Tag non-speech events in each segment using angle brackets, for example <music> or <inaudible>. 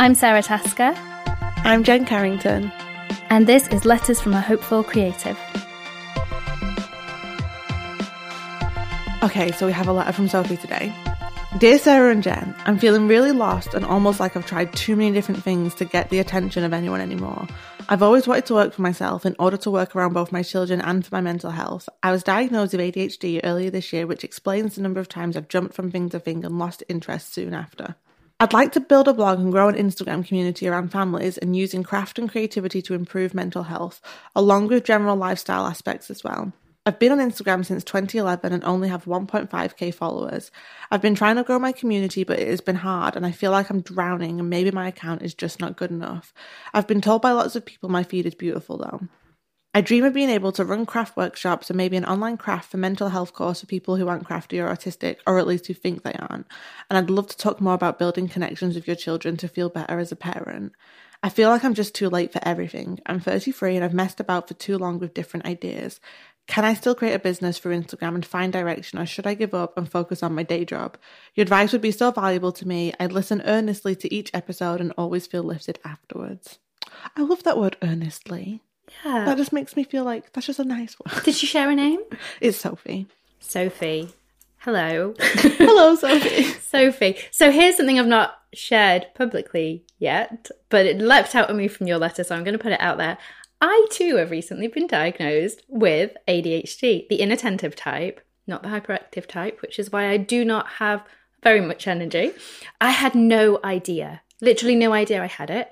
I'm Sara Tasker. I'm Jen Carrington. And this is Letters from a Hopeful Creative. Okay, so we have a letter from Sophie today. Dear Sara and Jen, I'm feeling really lost and almost like I've tried too many different things to get the attention of anyone anymore. I've always wanted to work for myself in order to work around both my children and for my mental health. I was diagnosed with ADHD earlier this year, which explains the number of times I've jumped from thing to thing and lost interest soon after. I'd like to build a blog and grow an Instagram community around families and using craft and creativity to improve mental health, along with general lifestyle aspects as well. I've been on Instagram since 2011 and only have 1.5k followers. I've been trying to grow my community, but it has been hard and I feel like I'm drowning and maybe my account is just not good enough. I've been told by lots of people my feed is beautiful though. I dream of being able to run craft workshops and maybe an online craft for mental health course for people who aren't crafty or autistic, or at least who think they aren't. And I'd love to talk more about building connections with your children to feel better as a parent. I feel like I'm just too late for everything. I'm 33 and I've messed about for too long with different ideas. Can I still create a business through Instagram and find direction, or should I give up and focus on my day job? Your advice would be so valuable to me. I'd listen earnestly to each episode and always feel lifted afterwards. I love that word earnestly. Yeah. That just makes me feel like that's just a nice one. Did she share a name? <laughs> It's Sophie. Sophie. Hello. <laughs> Hello, Sophie. <laughs> Sophie. So here's something I've not shared publicly yet, but it leapt out at me from your letter, so I'm going to put it out there. I too have recently been diagnosed with ADHD, the inattentive type, not the hyperactive type, which is why I do not have very much energy. I had no idea, literally no idea I had it,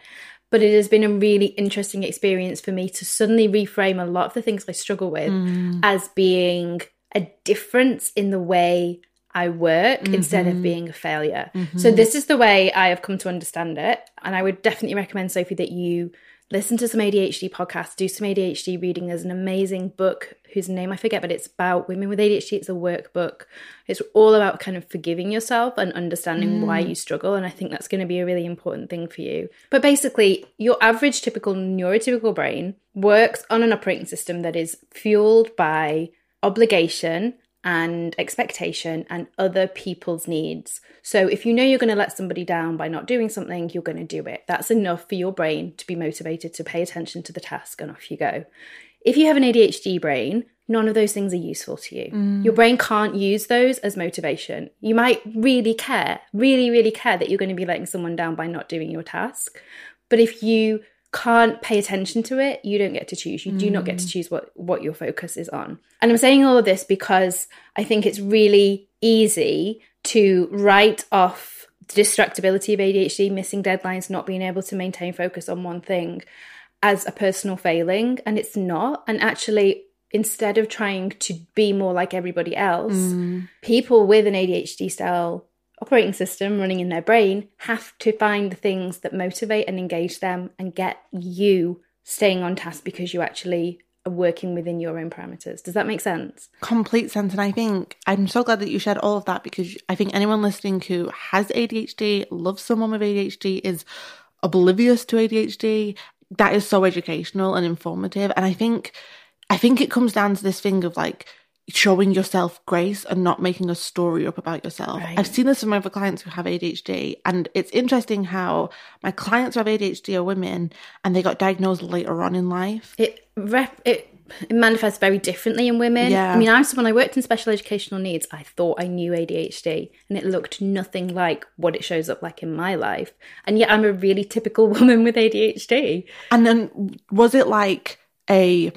but it has been a really interesting experience for me to suddenly reframe a lot of the things I struggle with mm. as being a difference in the way I work mm-hmm. instead of being a failure. Mm-hmm. So, this is the way I have come to understand it. And I would definitely recommend, Sophie, that you listen to some ADHD podcasts, do some ADHD reading. There's an amazing book whose name I forget, but it's about women with ADHD. It's a workbook. It's all about kind of forgiving yourself and understanding mm. why you struggle. And I think that's going to be a really important thing for you. But basically, your average typical neurotypical brain works on an operating system that is fueled by obligation and expectation and other people's needs. So if you know you're going to let somebody down by not doing something, you're going to do it. That's enough for your brain to be motivated to pay attention to the task and off you go. If you have an ADHD brain, none of those things are useful to you. Mm. Your brain can't use those as motivation. You might really care, really, really care that you're going to be letting someone down by not doing your task. But if you can't pay attention to it, you don't get to choose. You mm. do not get to mm. choose what what your focus is on. And I'm saying all of this because I think it's really easy to write off the distractibility of ADHD, missing deadlines, not being able to maintain focus on one thing as a personal failing, and it's not. And actually, instead of trying to be more like everybody else, mm. people with an ADHD style operating system running in their brain have to find the things that motivate and engage them and get you staying on task because you actually are working within your own parameters. Does that make sense? Complete sense. And I think I'm so glad that you shared all of that because I think anyone listening who has ADHD, loves someone with ADHD, is oblivious to ADHD. That is so educational and informative. And I think I think it comes down to this thing of like showing yourself grace and not making a story up about yourself. Right. I've seen this my other clients who have ADHD, and it's interesting how my clients who have ADHD are women and they got diagnosed later on in life. It rep- it it manifests very differently in women. Yeah. I mean, I was when I worked in special educational needs, I thought I knew ADHD, and it looked nothing like what it shows up like in my life. And yet, I'm a really typical <laughs> woman with ADHD. And then, was it like a?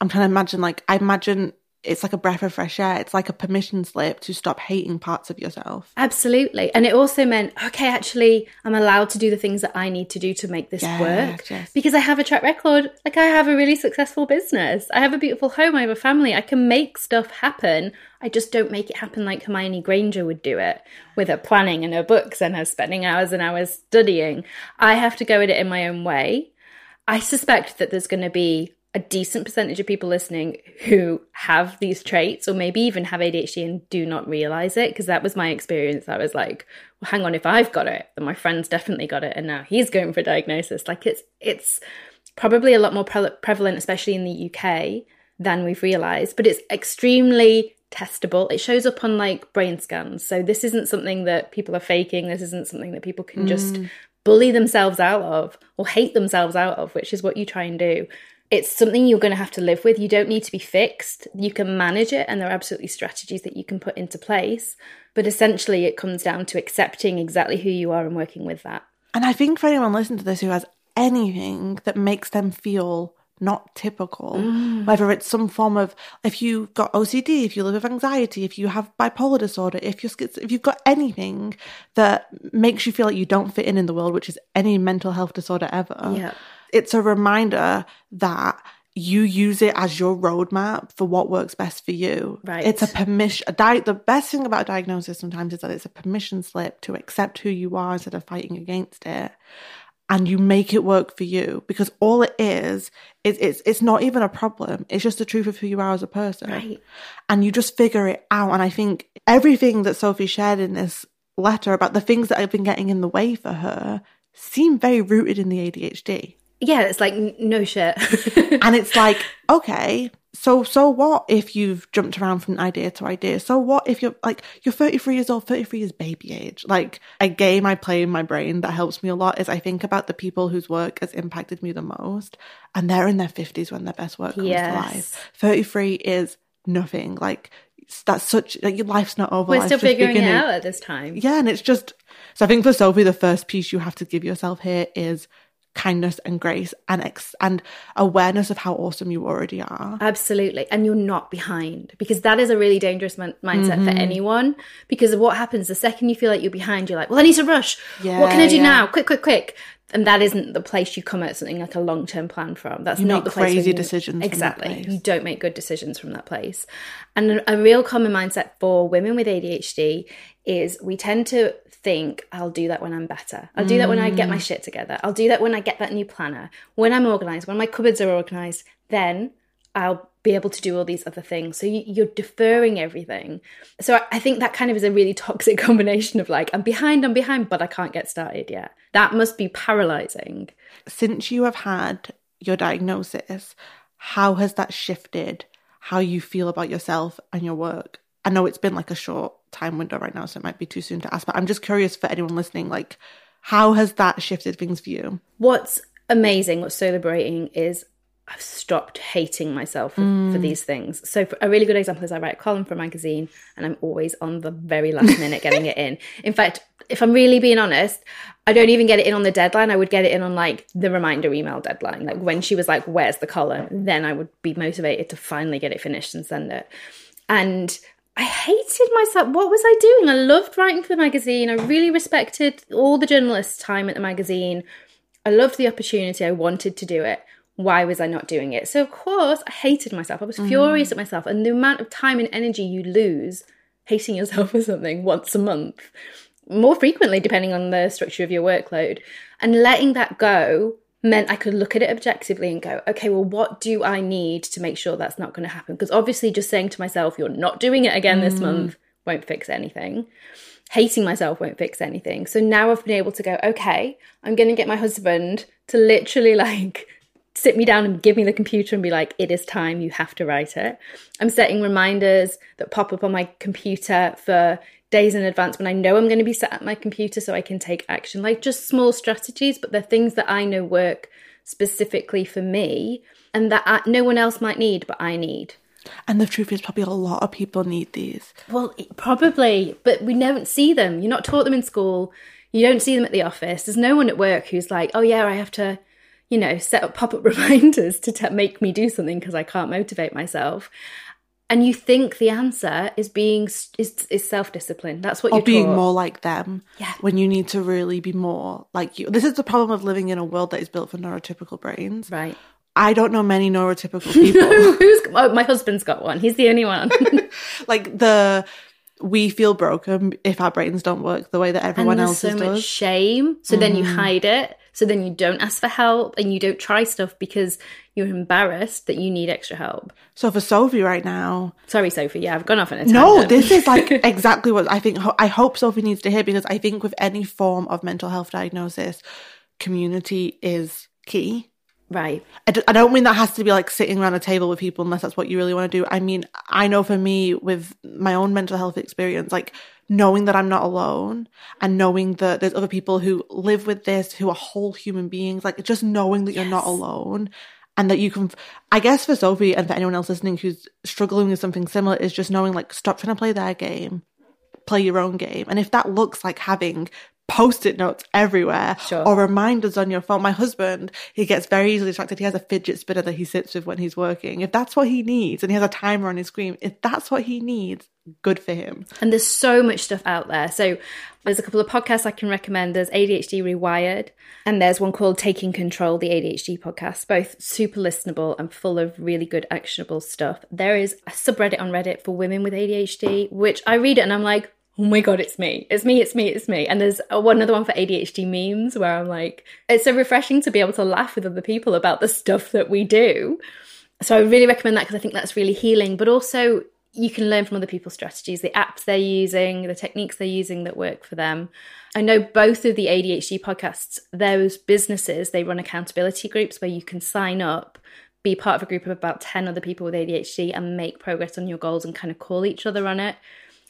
I'm trying to imagine. Like, I imagine it's like a breath of fresh air. It's like a permission slip to stop hating parts of yourself. Absolutely. And it also meant, okay, actually, I'm allowed to do the things that I need to do to make this yeah, work yes. because I have a track record. Like, I have a really successful business. I have a beautiful home. I have a family. I can make stuff happen. I just don't make it happen like Hermione Granger would do it with her planning and her books and her spending hours and hours studying. I have to go at it in my own way. I suspect that there's going to be a decent percentage of people listening who have these traits or maybe even have ADHD and do not realize it because that was my experience. I was like, well, hang on, if I've got it, then my friend's definitely got it and now he's going for a diagnosis. Like it's it's probably a lot more pre- prevalent especially in the UK than we've realized, but it's extremely testable. It shows up on like brain scans. So this isn't something that people are faking. This isn't something that people can just mm bully themselves out of or hate themselves out of, which is what you try and do. It's something you're going to have to live with. You don't need to be fixed. You can manage it, and there are absolutely strategies that you can put into place. But essentially, it comes down to accepting exactly who you are and working with that. And I think for anyone listening to this who has anything that makes them feel not typical, mm. whether it's some form of if you've got OCD, if you live with anxiety, if you have bipolar disorder, if you're if you've got anything that makes you feel like you don't fit in in the world, which is any mental health disorder ever, yeah. It's a reminder that you use it as your roadmap for what works best for you. Right. It's a permission. A di- the best thing about diagnosis sometimes is that it's a permission slip to accept who you are instead of fighting against it and you make it work for you because all it is is it's it's not even a problem it's just the truth of who you are as a person right. and you just figure it out and i think everything that sophie shared in this letter about the things that have been getting in the way for her seem very rooted in the adhd yeah it's like no shit <laughs> and it's like okay so so what if you've jumped around from idea to idea so what if you're like you're 33 years old 33 is baby age like a game i play in my brain that helps me a lot is i think about the people whose work has impacted me the most and they're in their 50s when their best work comes yes. to life 33 is nothing like that's such like your life's not over. We're still figuring it out at this time. Yeah, and it's just so I think for Sophie, the first piece you have to give yourself here is kindness and grace and ex- and awareness of how awesome you already are. Absolutely. And you're not behind because that is a really dangerous mindset mm-hmm. for anyone because of what happens the second you feel like you're behind you're like, "Well, I need to rush. Yeah, what can I do yeah. now? Quick, quick, quick." And that isn't the place you come at something like a long-term plan from. That's you not the place crazy you, decisions. Exactly. You don't make good decisions from that place. And a real common mindset for women with ADHD is we tend to think I'll do that when I'm better. I'll do that when I get my mm. shit together. I'll do that when I get that new planner. When I'm organized, when my cupboards are organized, then I'll be able to do all these other things. So you, are deferring everything. So I think that kind of is a really <laughs> toxic combination of like, I'm behind, I'm behind, but I can't get started yet. That must be paralyzing. Since you have had your diagnosis, how has that shifted how you feel about yourself and your work? I know it's been like a short time window right now, so it might be too soon to ask, but I'm just curious for anyone listening, like, how has that shifted things for you? What's amazing, what's so liberating is I've stopped hating myself for, mm. for, these things. So, a really good example is I write a column for a magazine and I'm always on the very last minute getting it in. <laughs> In fact, if I'm really being honest, I don't even get it in on the deadline. I would get it in on like the reminder email deadline. Like when she was like, Where's the column? Then I would be motivated to finally get it finished and send it. And I hated myself. What was I doing? I loved writing for the magazine. I really respected all the journalists' time at the magazine. I loved the opportunity. I wanted to do it. Why was I not doing it? So, of course, I hated myself. I was mm. furious at myself. And the amount of time and energy you lose hating yourself <laughs> for something once a month, more frequently, depending on the structure of your workload, and letting that go meant I could look at it objectively and go, okay, well, what do I need to make sure that's not going to happen? Because obviously, just saying to myself, you're not doing it again mm. this month won't fix anything. Hating myself won't fix anything. So now I've been able to go, okay, I'm going to get my husband to literally <laughs> like sit me down and give me the computer and be like, it is time, you have to write it. I'm setting reminders that pop up on my computer for days in advance when I know I'm going to be sat at my computer so I can take action. Like just small strategies, but they're things that I know work specifically for me and that I, no one else might need, but I need. And the truth is, probably a lot of people need these. Well, probably, but we don't see them. You're not taught them in school. You don't see them at the office. There's no one at work who's like, oh, yeah, I have to, you know, set up pop up <laughs> reminders to t- make me do something because I can't motivate myself and you think the answer is being is, is self-discipline that's what or you're being taught. more like them yeah when you need to really be more like you this is the problem of living in a world that is built for neurotypical brains right I don't know many neurotypical <laughs> people. Who's oh, my husband's got one. He's the only one. <laughs> like the we feel broken if our brains don't work the way that everyone else so does. So much shame. So mm. then you mm. hide it. So then you don't ask for help and you don't try stuff because you're embarrassed that you need extra help. So for Sophie right now, sorry Sophie, yeah, I've gone off on a tangent. No, this is like <laughs> exactly what I think. I hope Sophie needs to hear because I think with any form of mental health diagnosis, community is key. Right. I d- I don't mean that has to be like sitting around a table with people unless that's what you really want to do. I mean, I know for me with my own mental health experience, like knowing that I'm not alone and knowing that there's other people who live with this, who are whole human beings, like just knowing that you're not alone and that you can, I guess for Sophie and for anyone else listening who's struggling with something similar is just knowing like, stop trying to play their game, play your own game. And if that looks like having post-it notes everywhere Sure. or reminders on your phone. My husband, he gets very easily distracted. He has a fidget spinner that he sits with when he's working. If that's what he needs, and he has a timer on his screen, if that's what he needs, good for him. And there's so much stuff out there. So there's a couple of podcasts I can recommend. There's ADHD Rewired, and there's one called Taking Control, the ADHD podcast. Both super listenable and full of really good actionable stuff. There is a subreddit on Reddit for women with ADHD, which I read it and I'm like, oh my god, it's me, it's me, it's me, it's me. And there's one other one for ADHD memes where I'm like, it's so refreshing to be able to laugh with other people about the stuff that we do. So I really recommend that because I think that's really healing, but also you can learn from other people's strategies, the apps they're using, the techniques they're using that work for them. I know both of the ADHD podcasts, those businesses, they run accountability groups where you can sign up, be part of a group of about 10 other people with ADHD and make progress on your goals and kind of call each other on it.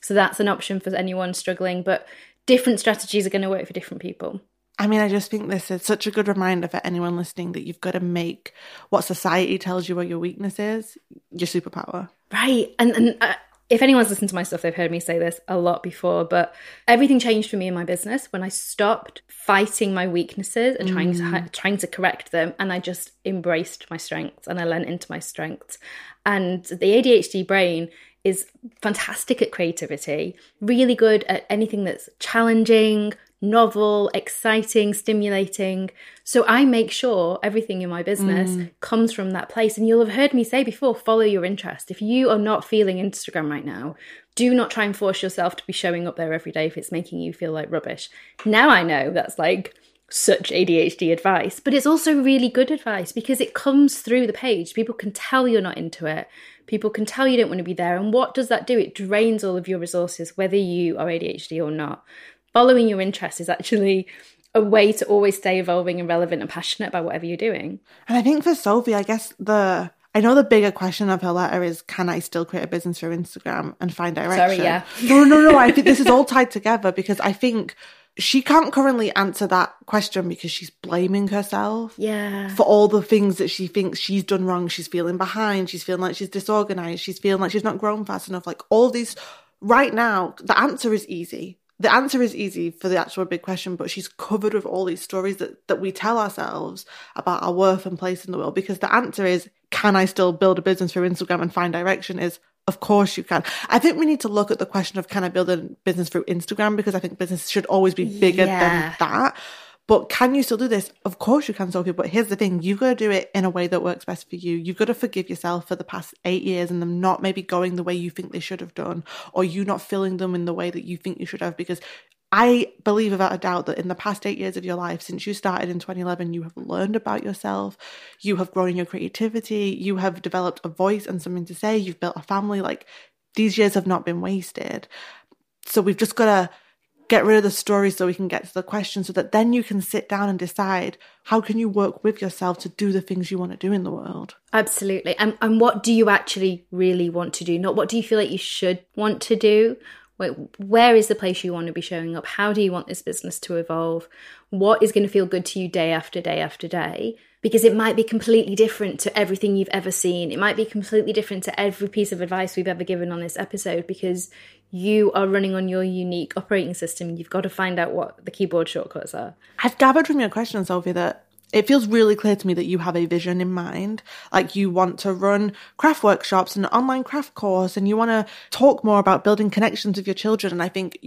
So that's an option for anyone struggling, but different strategies are going to work for different people. I mean, I just think this is such a good reminder for anyone listening that you've got to make what society tells you are your weakness is your superpower. Right. And and uh, if anyone's listened to my stuff, they've heard me say this a lot before, but everything changed for me in my business when I stopped fighting my weaknesses and trying to hi- trying to correct them and I just embraced my strengths and I leaned into my strengths. And the ADHD brain is fantastic at creativity, really good at anything that's challenging, novel, exciting, stimulating. So I make sure everything in my business mm. comes from that place. And you'll have heard me say before follow your interest. If you are not feeling Instagram right now, do not try and force yourself to be showing up there every day if it's making you feel like rubbish. Now I know that's like such ADHD advice, but it's also really good advice because it comes through the page. People can tell you're not into it. People can tell you don't want to be there. And what does that do? It drains all of your resources, whether you are ADHD or not. Following your interests is actually a way to always stay evolving and relevant and passionate about whatever you're doing. And I think for Sophie, I guess the I know the bigger question of her letter is can I still create a business through Instagram and find direction? Sorry, yeah. No, no, no. I think this is all tied together because I think she can't currently answer that question because she's blaming herself. Yeah. For all the things that she thinks she's done wrong, she's feeling behind, she's feeling like she's disorganized, she's feeling like she's not grown fast enough. Like all these, right now, the answer is easy. The answer is easy for the actual big question, but she's covered with all these stories that, that we tell ourselves about our worth and place in the world. Because the answer is, can I still build a business through Instagram and find direction? Is of course you can. I think we need to look at the question of can I build a business through Instagram because I think business should always be bigger Yeah. than that. But can you still do this? Of course you can, Sophie. But here's the thing: you've got to do it in a way that works best for you. You've got to forgive yourself for the past eight years and them not maybe going the way you think they should have done, or you not filling them in the way that you think you should have. Because I believe without a doubt that in the past eight years of your life, since you started in 2011, you have learned about yourself, you have grown in your creativity, you have developed a voice and something to say, you've built a family. Like these years have not been wasted. So we've just got to get rid of the stories so we can get to the question so that then you can sit down and decide how can you work with yourself to do the things you want to do in the world. Absolutely. And and what do you actually really want to do? Not what do you feel like you should want to do? Where, is the place you want to be showing up? How do you want this business to evolve? What is going to feel good to you day after day after day? Because it might be completely different to everything you've ever seen. It might be completely different to every piece of advice we've ever given on this episode because you are running on your unique operating system. You've got to find out what the keyboard shortcuts are. I've gathered from your question, Sophie, that it feels really clear to me that you have a vision in mind. Like you want to run craft workshops and an online craft course and you want to talk more about building connections with your children. And I think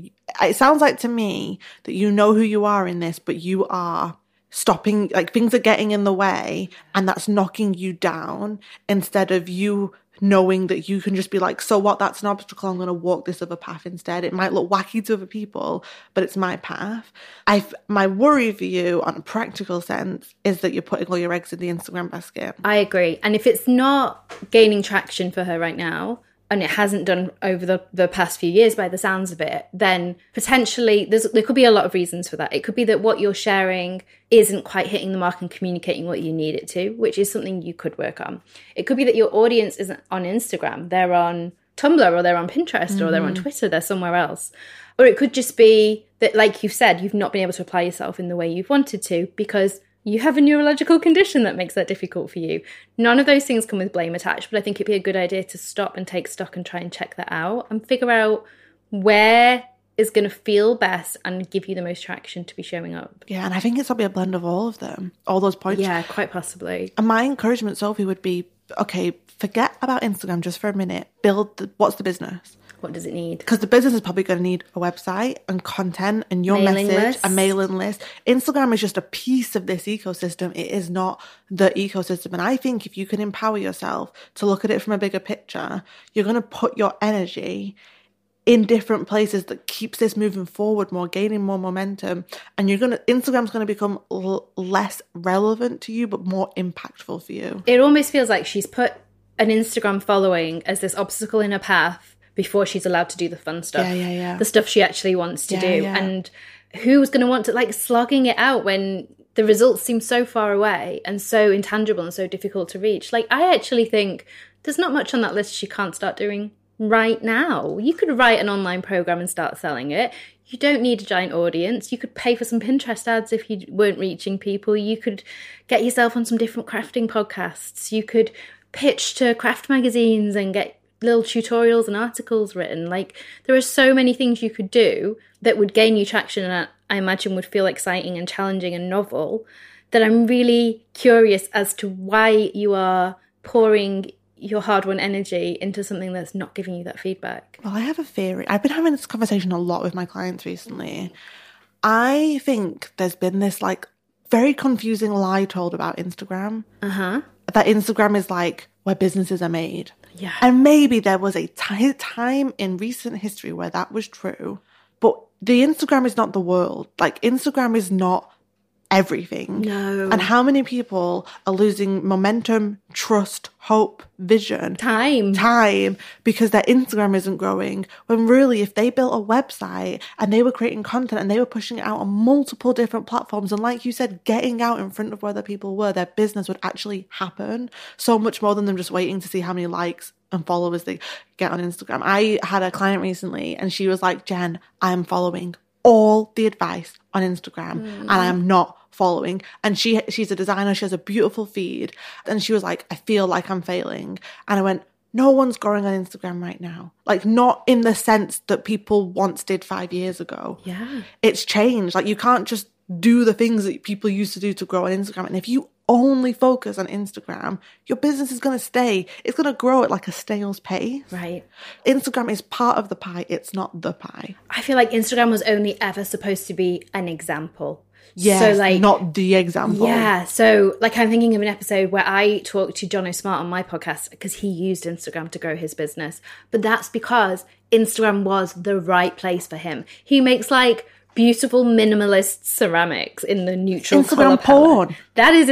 it sounds like to me that you know who you are in this, but you are stopping, like things are getting in the way and that's knocking you down instead of you knowing that you can just be like, so what? That's an obstacle. I'm going to walk this other path instead. It might look wacky to other people, but it's my path. I, my worry for you on a practical sense is that you're putting all your eggs in the Instagram basket. I agree. And if it's not gaining traction for her right now, and it hasn't done over the, the past few years by the sounds of it, then potentially there's, there could be a lot of reasons for that. It could be that what you're sharing isn't quite hitting the mark and communicating what you need it to, which is something you could work on. It could be that your audience isn't on Instagram, they're on Tumblr or they're on Pinterest or they're on mm. Twitter, they're somewhere else. Or it could just be that, like you've said, you've not been able to apply yourself in the way you've wanted to because you have a neurological condition that makes that difficult for you. None of those things come with blame attached, but I think it'd be a good idea to stop and take stock and try and check that out and figure out where is going to feel best and give you the most traction to be showing up. Yeah, and I think it's probably a blend of all of them, all those points. Yeah, quite possibly. And my encouragement, Sophie, would be okay, forget about Instagram just for a minute. Build the, what's the business? What does it need? Because the business is probably going to need a website and content and your Mailing message, lists. a mailing list. Instagram is just a piece of this ecosystem. It is not the ecosystem. And I think if you can empower yourself to look at it from a bigger picture, you're going to put your energy in different places that keeps this moving forward more, gaining more momentum. And you're going to, Instagram's going to become l- less relevant to you, but more impactful for you. It almost feels like she's put an Instagram following as this obstacle in her path before she's allowed to do the fun stuff. Yeah, yeah, yeah. The stuff she actually wants to Yeah, do. yeah. And who's going to want to like slogging it out when the results seem so far away and so intangible and so difficult to reach? Like, I actually think there's not much on that list she can't start doing right now. You could write an online program and start selling it. You don't need a giant audience. You could pay for some Pinterest ads if you weren't reaching people. You could get yourself on some different crafting podcasts. You could pitch to craft magazines and get little tutorials and articles written. Like, there are so many things you could do that would gain you traction and I imagine would feel exciting and challenging and novel. That I'm really curious as to why you are pouring your hard won energy into something that's not giving you that feedback. Well, I have a theory. I've been having this conversation a lot with my clients recently. I think there's been this like very confusing lie told about Instagram. Uh huh. That Instagram is like where businesses are made. Yeah. And maybe there was a time in recent history where that was true. But the Instagram is not the world. Like, Instagram is not everything. No. And how many people are losing momentum, trust, hope, vision, Time. time because their Instagram isn't growing. When really, if they built a website and they were creating content and they were pushing it out on multiple different platforms, and like you said, getting out in front of where the people were, their business would actually happen so much more than them just waiting to see how many likes and followers they get on Instagram. I had a client recently and she was like, Jen, I'm following all the advice on Instagram mm. and I'm not following. And she she's a designer, she has a beautiful feed. And she was like, I feel like I'm failing. And I went, no one's growing on Instagram right now. Like not in the sense that people once did five years ago. Yeah. It's changed. Like you can't just do the things that people used to do to grow on Instagram. And if you only focus on Instagram, your business is going to stay. It's going to grow at like a snail's pace. Right. Instagram is part of the pie. It's not the pie. I feel like Instagram was only ever supposed to be an example. Yes, so like not the example. Yeah. So, like, I'm thinking of an episode where I talked to John O'Smart on my podcast because he used Instagram to grow his business. But that's because Instagram was the right place for him. He makes like beautiful minimalist ceramics in the neutral Instagram porn. That is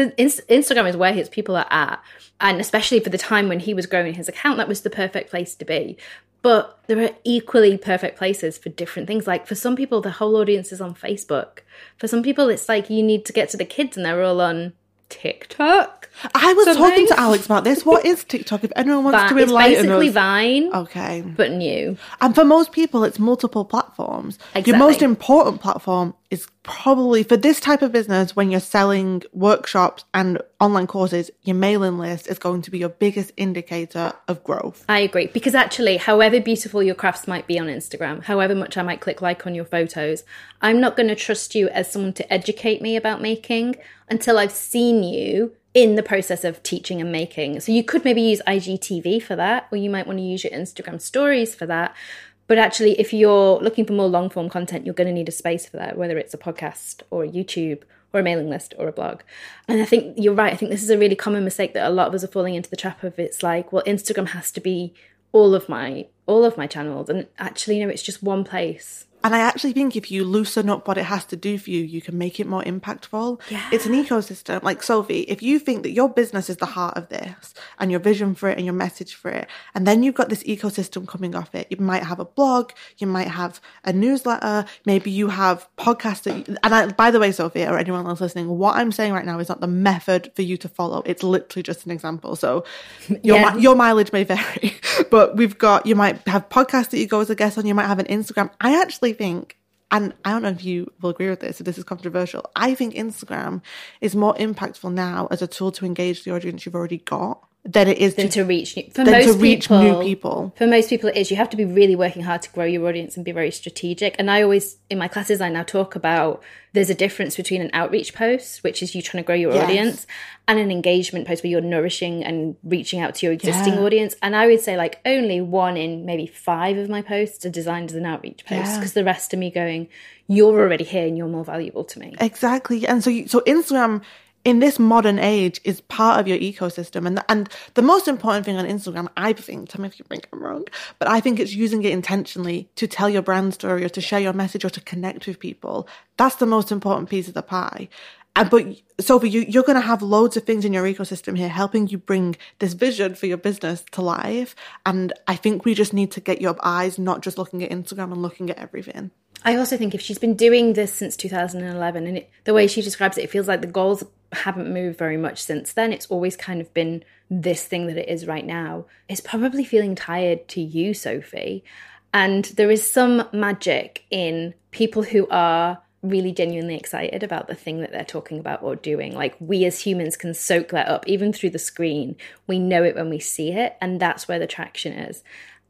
Instagram is where his people are at, and especially for the time when he was growing his account, that was the perfect place to be. But there are equally perfect places for different things. Like for some people, the whole audience is on Facebook. For some people, it's like you need to get to the kids, and they're all on TikTok. I was Something. talking to Alex about this. What is TikTok? If anyone wants to it's enlighten basically us. Vine, Okay. but new. And for most people, it's multiple platforms. Your most important platform is probably for this type of business when you're selling workshops and online courses, your mailing list is going to be your biggest indicator of growth. I agree. Because actually, however beautiful your crafts might be on Instagram, however much I might click like on your photos, I'm not going to trust you as someone to educate me about making until I've seen you in the process of teaching and making. So you could maybe use IGTV for that, or you might want to use your Instagram stories for that. But actually, if you're looking for more long form content, you're going to need a space for that, whether it's a podcast or a YouTube or a mailing list or a blog. And I think you're right. I think this is a really common mistake that a lot of us are falling into the trap of. It's like, well, Instagram has to be all of my all of my channels, and actually, no, it's just one place. And I actually think if you loosen up what it has to do for you, you can make it more impactful. Yeah. It's an ecosystem. Like Sophie, if you think that your business is the heart of this and your vision for it and your message for it, and then you've got this ecosystem coming off it, you might have a blog, you might have a newsletter, maybe you have podcasts that you, and I, by the way, Sophie, or anyone else listening, what I'm saying right now is not the method for you to follow. It's literally just an example. So <laughs> your, Yeah. your mileage may vary, <laughs> but we've got, you might have podcasts that you go as a guest on, you might have an Instagram. I actually think, and I don't know if you will agree with this, if this is controversial, I think Instagram is more impactful now as a tool to engage the audience you've already got than it is than to, to reach new, for most reach people, new people. For most people, it is you have to be really working hard to grow your audience and be very strategic. And I always in my classes I now talk about there's a difference between an outreach post, which is you trying to grow your Yes. audience, and an engagement post where you're nourishing and reaching out to your existing Yeah. audience. And I would say like only one in maybe five of my posts are designed as an outreach post Yeah. because the rest of me going, you're already here and you're more valuable to me. Exactly. And so, you, so Instagram in this modern age is part of your ecosystem. And, and the most important thing on Instagram, I think, tell me if you think I'm wrong, but I think it's using it intentionally to tell your brand story or to share your message or to connect with people. That's the most important piece of the pie. And, but Sophie, you, you're going to have loads of things in your ecosystem here helping you bring this vision for your business to life. And I think we just need to get your eyes not just looking at Instagram and looking at everything. I also think if she's been doing this since 2011, and it, the way she describes it, it feels like the goals haven't moved very much since then. It's always kind of been this thing that it is right now. It's probably feeling tired to you, Sophie. And there is some magic in people who are really genuinely excited about the thing that they're talking about or doing. Like we as humans can soak that up even through the screen. We know it when we see it, and that's where the traction is.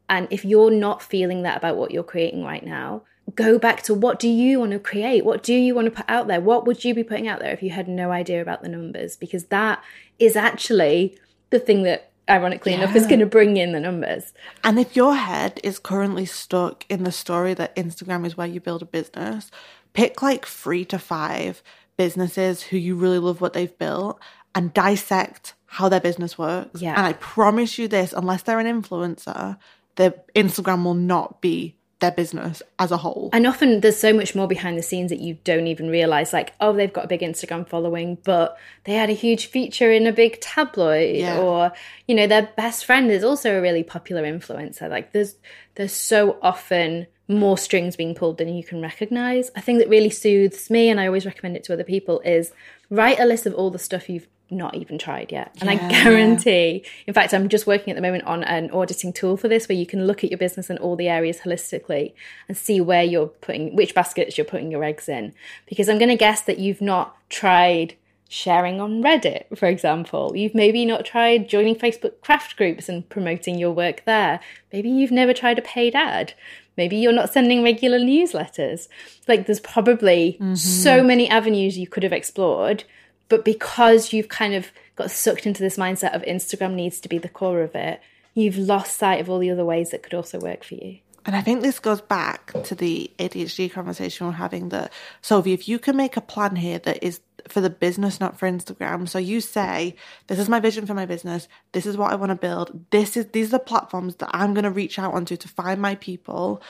And if you're not feeling that about what you're creating right now, go back to what do you want to create? What do you want to put out there? What would you be putting out there if you had no idea about the numbers? Because that is actually the thing that, ironically enough, is going to bring in the numbers. And if your head is currently stuck in the story that Instagram is where you build a business, pick like three to five businesses who you really love what they've built and dissect how their business works. Yeah. And I promise you this, unless they're an influencer, their Instagram will not be their business as a whole. And often there's so much more behind the scenes that you don't even realize. Like, oh, they've got a big Instagram following, but they had a huge feature in a big tabloid, Yeah. or you know, their best friend is also a really popular influencer. Like, there's there's so often more strings being pulled than you can recognize. A thing that really soothes me, and I always recommend it to other people, is write a list of all the stuff you've not even tried yet. And I guarantee, in fact, I'm just working at the moment on an auditing tool for this where you can look at your business and all the areas holistically and see where you're putting, which baskets you're putting your eggs in. Because I'm going to guess that you've not tried sharing on Reddit, for example. You've maybe not tried joining Facebook craft groups and promoting your work there. Maybe you've never tried a paid ad. Maybe you're not sending regular newsletters. Like, there's probably mm-hmm. so many avenues you could have explored but because you've kind of got sucked into this mindset of Instagram needs to be the core of it, you've lost sight of all the other ways that could also work for you. And I think this goes back to the ADHD conversation we're having that, Sophie, if you can make a plan here that is for the business, not for Instagram. So you say, this is my vision for my business. This is what I want to build. This is, these are the platforms that I'm going to reach out onto to find my people.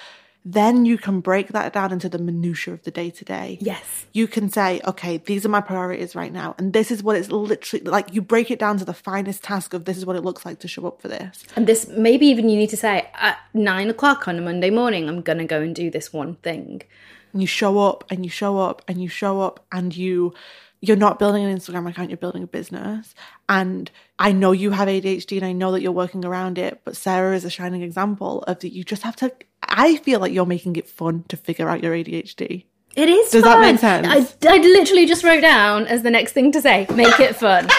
Then you can break that down into the minutia of the day to day. Yes. You can say, okay, these are my priorities right now. And this is what it's literally like. You break it down to the finest task of this is what it looks like to show up for this. And this, maybe even you need to say, at nine o'clock on a Monday morning, I'm going to go and do this one thing. and you show up and you show up and you show up and you you're not building an Instagram account, you're building a business. And I know you have ADHD and I know that you're working around it, but Sara is a shining example of that you just have to I feel like you're making it fun to figure out your ADHD. It is Does that make sense? I, I literally just wrote down as the next thing to say, make it fun. <laughs>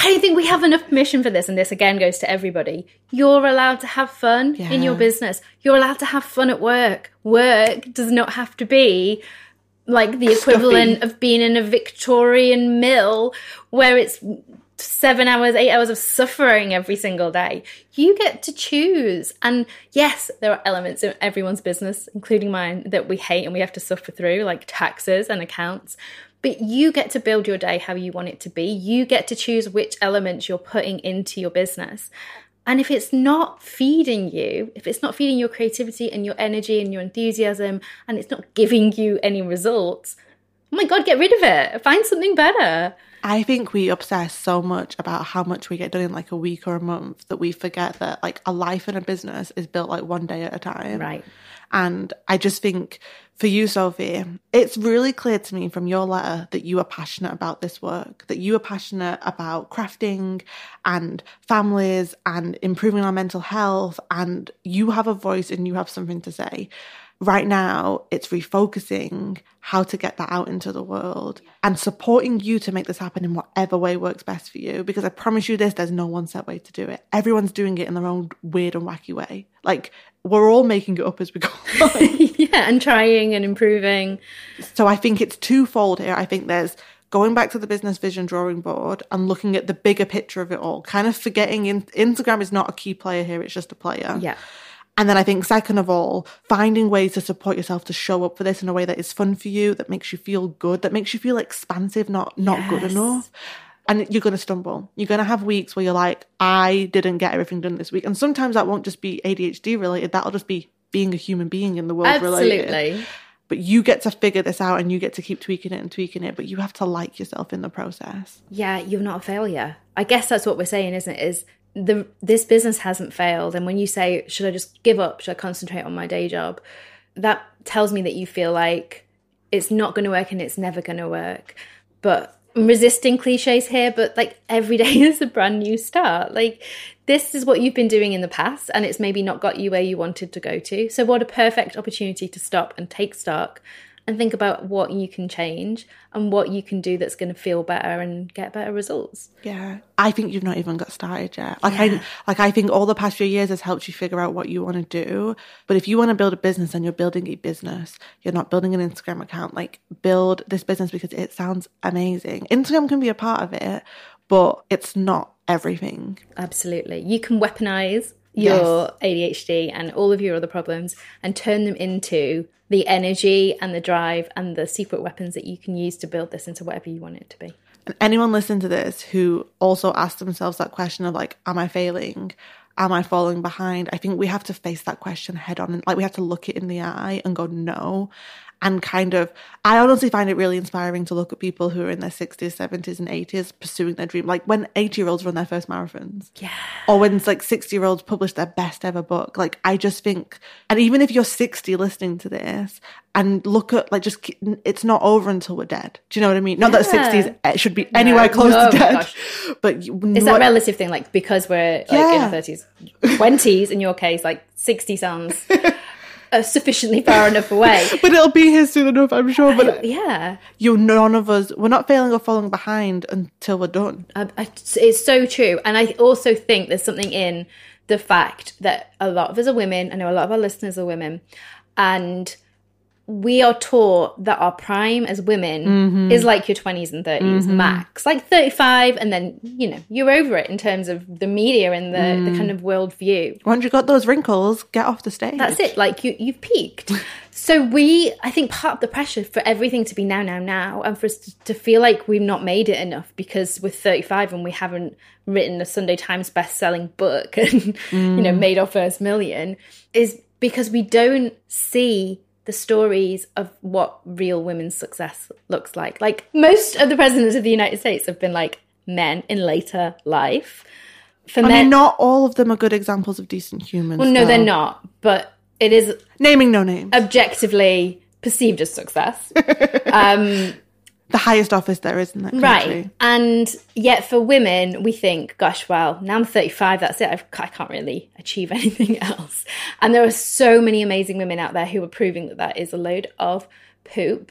I don't think we have enough permission for this, and this again goes to everybody. You're allowed to have fun in your business. You're allowed to have fun at work. Work does not have to be like the equivalent of being in a Victorian mill where it's seven hours, eight hours of suffering every single day. You get to choose. And yes, there are elements in everyone's business, including mine, that we hate and we have to suffer through, like taxes and accounts. But you get to build your day how you want it to be. You get to choose which elements you're putting into your business. And if it's not feeding you, if it's not feeding your creativity and your energy and your enthusiasm, and it's not giving you any results, oh my God, get rid of it. Find something better. I think we obsess so much about how much we get done in like a week or a month that we forget that like a life and a business is built like one day at a time. Right. And I just think for you, Sophie, it's really clear to me from your letter that you are passionate about this work, that you are passionate about crafting and families and improving our mental health. And you have a voice and you have something to say right now it's refocusing how to get that out into the world and supporting you to make this happen in whatever way works best for you. Because i promise you this there's no one set way to do it. Everyone's doing it in their own weird and wacky way. Like we're all making it up as we go <laughs> yeah and trying and improving. So i think it's twofold here. I think there's going back to the business vision drawing board and looking at the bigger picture of it all. Kind of forgetting in- instagram is not a key player here it's just a player. Yeah and then I think, second of all, finding ways to support yourself to show up for this in a way that is fun for you, that makes you feel good, that makes you feel expansive, not not Yes. good enough. And you're going to stumble. You're going to have weeks where you're like, I didn't get everything done this week. And sometimes that won't just be ADHD related. That'll just be being a human being in the world related. absolutely But you get to figure this out and you get to keep tweaking it and tweaking it. But you have to like yourself in the process. yeah you're not a failure i guess that's what we're saying isn't it is the this business hasn't failed. And when you say should i just give up? Should i concentrate on my day job? That tells me that you feel like it's not going to work and it's never going to work. But I'm resisting cliches here but like every day <laughs> is a brand new start. Like this is what you've been doing in the past and it's maybe not got you where you wanted to go to. So what a perfect opportunity to stop and take stock and think about what you can change and what you can do that's going to feel better and get better results. Yeah, I think you've not even got started yet. Like I, like I think all the past few years has helped you figure out what you want to do. But if you want to build a business and you're building a business, you're not building an Instagram account. Like build this business because it sounds amazing. Instagram can be a part of it, but it's not everything. Absolutely. You can weaponize your ADHD and all of your other problems and turn them into the energy and the drive and the secret weapons that you can use to build this into whatever you want it to be. And anyone listening to this who also asks themselves that question of like, am I failing? Am I falling behind? I think we have to face that question head on and like we have to look it in the eye and go, no. And kind of, I honestly find it really inspiring to look at people who are in their 60s, 70s, and 80s pursuing their dream. Like when 80 year olds run their first marathons. Yeah. Or when like 60 year olds publish their best ever book. Like I just think, and even if you're 60 listening to this and look at like just, it's not over until we're dead. Do you know what I mean? Not that 60s eh, should be anywhere close no, to my dead. gosh. <laughs> But you, It's that relative thing, like because we're like in Yeah. our thirties, twenties in your case, like sixty sounds <laughs> uh, sufficiently far enough away. <laughs> but it'll be here soon enough, I'm sure. But Yeah, you, none of us, we're not failing or falling behind until we're done. I, I, it's so true. And I also think there's something in the fact that a lot of us are women. I know a lot of our listeners are women, and we are taught that our prime as women mm-hmm. is like your 20s and 30s mm-hmm. max, like 35, and then you know you're over it in terms of the media and the, the mm. kind of worldview. Once you've got those wrinkles, get off the stage. That's it. Like you, you've peaked. <laughs> so we, I think, part of the pressure for everything to be now, now, now, and for us to, to feel like we've not made it enough because we're 35 and we haven't written a Sunday Times best-selling book <laughs> and you know mm. made our first million, is because we don't see the stories of what real women's success looks like. Like most of the presidents of the United States have been like men in later life. For I men, mean, not all of them are good examples of decent humans. well, no, they're not. But it is Naming no names. objectively perceived as success. <laughs> Um, the highest office there is in that country. right. And yet for women, we think, gosh, well, now I'm 35, that's it. I've, I can't really achieve <laughs> anything else. And there are so many amazing women out there who are proving that that is a load of poop.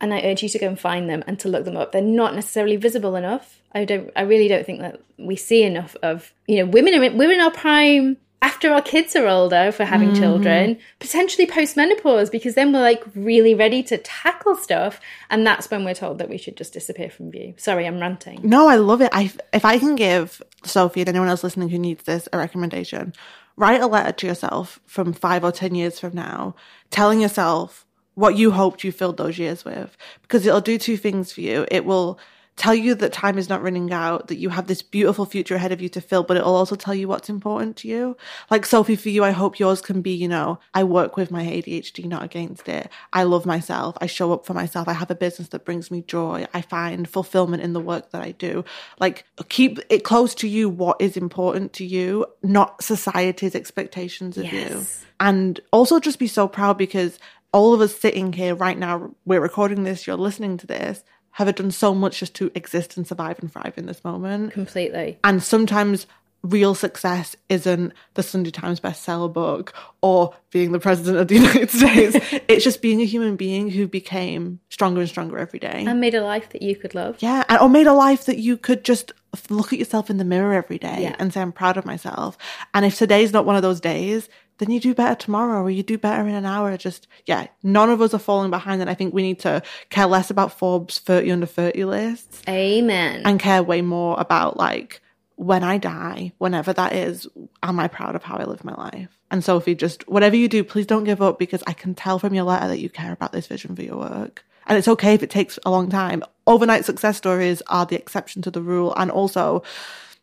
And I urge you to go and find them and to look them up. They're not necessarily visible enough. I don't. I really don't think that we see enough of you know women are in, women are prime after our kids are older for having Mm-hmm. children, potentially post menopause because then we're like really ready to tackle stuff, and that's when we're told that we should just disappear from view. Sorry, I'm ranting. No, I love it. I if I can give Sophie and anyone else listening who needs this a recommendation, write a letter to yourself from five or ten years from now, telling yourself what you hoped you filled those years with, because it'll do two things for you. It will tell you that time is not running out, that you have this beautiful future ahead of you to fill, but it'll also tell you what's important to you. Like Sophie, for you, I hope yours can be, you know, I work with my ADHD, not against it. I love myself. I show up for myself. I have a business that brings me joy. I find fulfillment in the work that I do. Like keep it close to you what is important to you, not society's expectations of yes. you. And also just be so proud because all of us sitting here right now, we're recording this, you're listening to this, have done so much just to exist and survive and thrive in this moment. Completely. And sometimes real success isn't the Sunday Times bestseller book or being the president of the <laughs> United States. <laughs> it's just being a human being who became stronger and stronger every day. And made a life that you could love. Yeah. or made a life that you could just look at yourself in the mirror every day yeah. and say, I'm proud of myself. And if today's not one of those days, then you do better tomorrow or you do better in an hour. Just, yeah, none of us are falling behind. And I think we need to care less about Forbes 30 under 30 lists. Amen. And care way more about like, when I die, whenever that is, am I proud of how I live my life? And Sophie, just whatever you do, please don't give up because I can tell from your letter that you care about this vision for your work. And it's okay if it takes a long time. Overnight success stories are the exception to the rule. And also,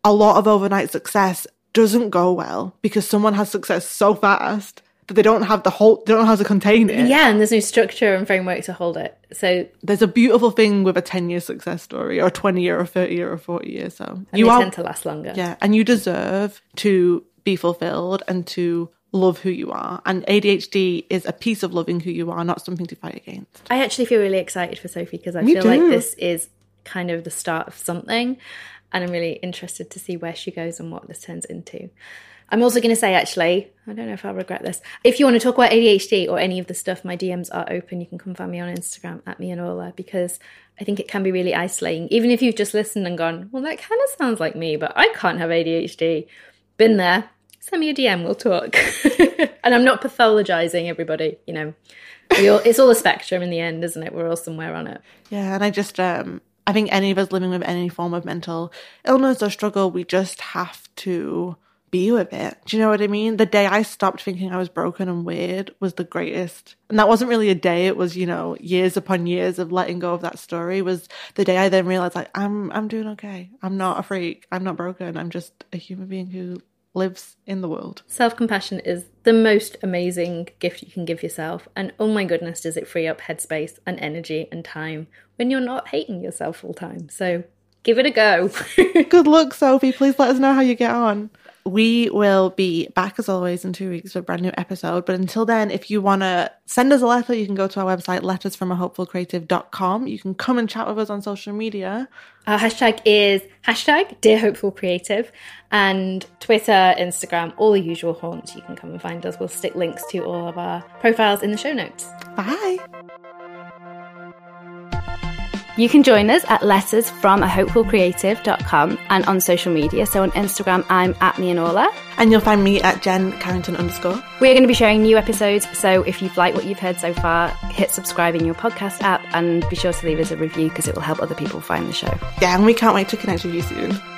a lot of overnight success doesn't go well because someone has success so fast that they don't have the whole they don't know how to contain it. Yeah, and there's no structure and framework to hold it. So there's a beautiful thing with a 10 year success story or a 20 year or 30 year or 40 year. So and you are, tend to last longer. Yeah, and you deserve to be fulfilled and to love who you are. And ADHD is a piece of loving who you are, not something to fight against. I actually feel really excited for Sophie because I Me feel too. like this is kind of the start of something and I'm really interested to see where she goes and what this turns into. I'm also going to say, actually, I don't know if I'll regret this. If you want to talk about ADHD or any of the stuff, my DMs are open. You can come find me on Instagram at me and Orla because I think it can be really isolating. Even if you've just listened and gone, well, that kind of sounds like me, but I can't have ADHD. Been there. Send me a DM, we'll talk. <laughs> and I'm not pathologizing everybody, you know. All, it's all a spectrum in the end, isn't it? We're all somewhere on it. Yeah, and I just um I think any of us living with any form of mental illness or struggle, we just have to be with it. Do you know what I mean? The day I stopped thinking I was broken and weird was the greatest. And that wasn't really a day, it was, you know, years upon years of letting go of that story was the day I then realized like I'm I'm doing okay. I'm not a freak. I'm not broken. I'm just a human being who lives in the world. Self compassion is the most amazing gift you can give yourself. And oh my goodness, does it free up headspace and energy and time when you're not hating yourself full time. So give it a go. <laughs> Good luck, Sophie. Please let us know how you get on. We will be back as always in two weeks for a brand new episode. But until then, if you want to send us a letter, you can go to our website, lettersfromahopefulcreative.com. You can come and chat with us on social media. Our hashtag is hashtag Dear Hopeful Creative and Twitter, Instagram, all the usual haunts. You can come and find us. We'll stick links to all of our profiles in the show notes. Bye. You can join us at letters from a hopefulcreative.com and on social media. So on Instagram, I'm at me and. And you'll find me at Jen Carrington underscore. We're going to be sharing new episodes. So if you've liked what you've heard so far, hit subscribe in your podcast app and be sure to leave us a review because it will help other people find the show. Yeah, and we can't wait to connect with you soon.